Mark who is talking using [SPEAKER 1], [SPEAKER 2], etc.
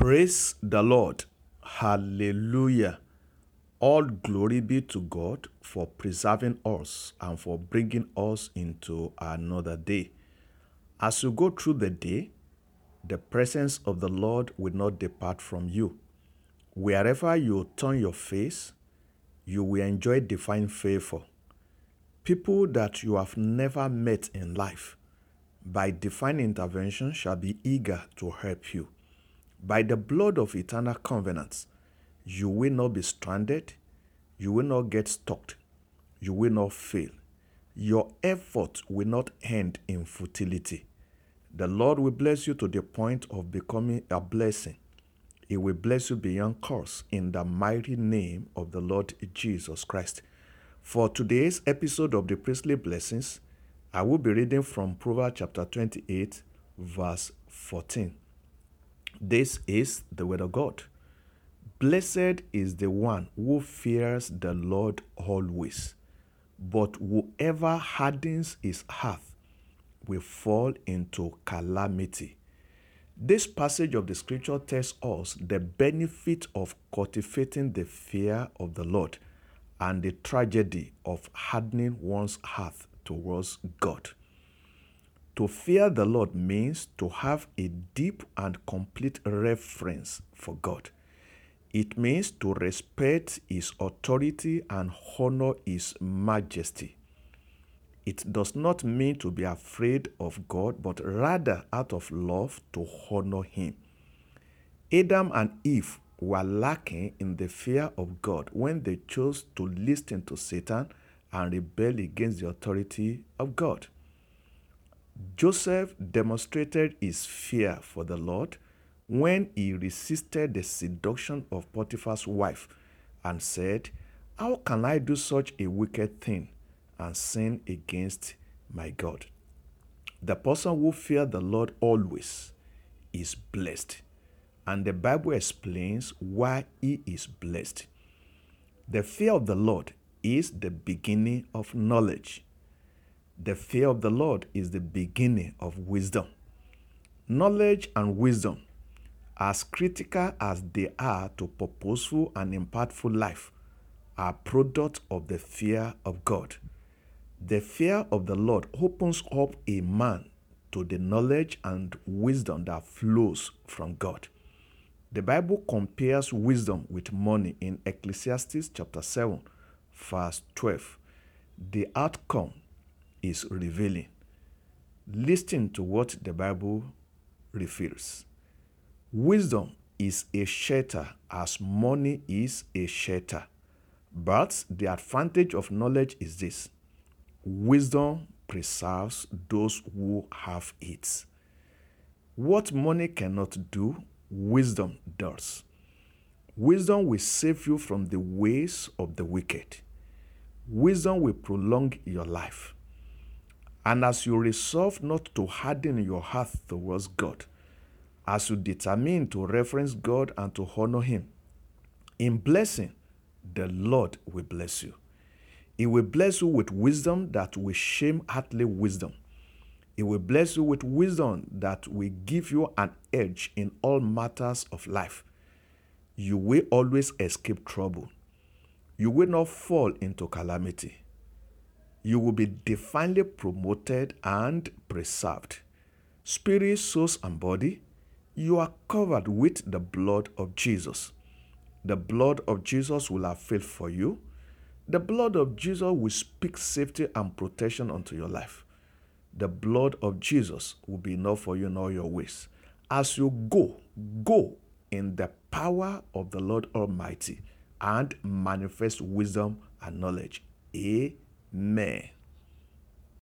[SPEAKER 1] Praise the Lord. Hallelujah. All glory be to God for preserving us and for bringing us into another day. As you go through the day, the presence of the Lord will not depart from you. Wherever you turn your face, you will enjoy divine favor. People that you have never met in life, by divine intervention, shall be eager to help you. By the blood of eternal covenants, you will not be stranded, you will not get stuck, you will not fail. Your effort will not end in futility. The Lord will bless you to the point of becoming a blessing. He will bless you beyond curse in the mighty name of the Lord Jesus Christ. For today's episode of the Priestly Blessings, I will be reading from Proverbs chapter 28, verse 14. This is the word of God. Blessed is the one who fears the Lord always, but whoever hardens his heart will fall into calamity. This passage of the scripture tells us the benefit of cultivating the fear of the Lord and the tragedy of hardening one's heart towards God. To fear the Lord means to have a deep and complete reverence for God. It means to respect His authority and honor His majesty. It does not mean to be afraid of God, but rather out of love to honor Him. Adam and Eve were lacking in the fear of God when they chose to listen to Satan and rebel against the authority of God. Joseph demonstrated his fear for the Lord when he resisted the seduction of Potiphar's wife and said, How can I do such a wicked thing and sin against my God? The person who fears the Lord always is blessed. And the Bible explains why he is blessed. The fear of the Lord is the beginning of knowledge. The fear of the Lord is the beginning of wisdom. Knowledge and wisdom, as critical as they are to purposeful and impactful life, are product of the fear of God. The fear of the Lord opens up a man to the knowledge and wisdom that flows from God. The Bible compares wisdom with money in Ecclesiastes chapter 7, verse 12. The outcome is revealing. Listen to what the Bible reveals. Wisdom is a shelter as money is a shelter. But the advantage of knowledge is this wisdom preserves those who have it. What money cannot do, wisdom does. Wisdom will save you from the ways of the wicked. Wisdom will prolong your life. And as you resolve not to harden your heart towards God, as you determine to reverence God and to honor Him, in blessing, the Lord will bless you. He will bless you with wisdom that will shame earthly wisdom. He will bless you with wisdom that will give you an edge in all matters of life. You will always escape trouble. You will not fall into calamity. You will be divinely promoted and preserved. Spirit, soul, and body, you are covered with the blood of Jesus. The blood of Jesus will have faith for you. The blood of Jesus will speak safety and protection unto your life. The blood of Jesus will be enough for you in all your ways. As you go, go in the power of the Lord Almighty and manifest wisdom and knowledge. Amen man.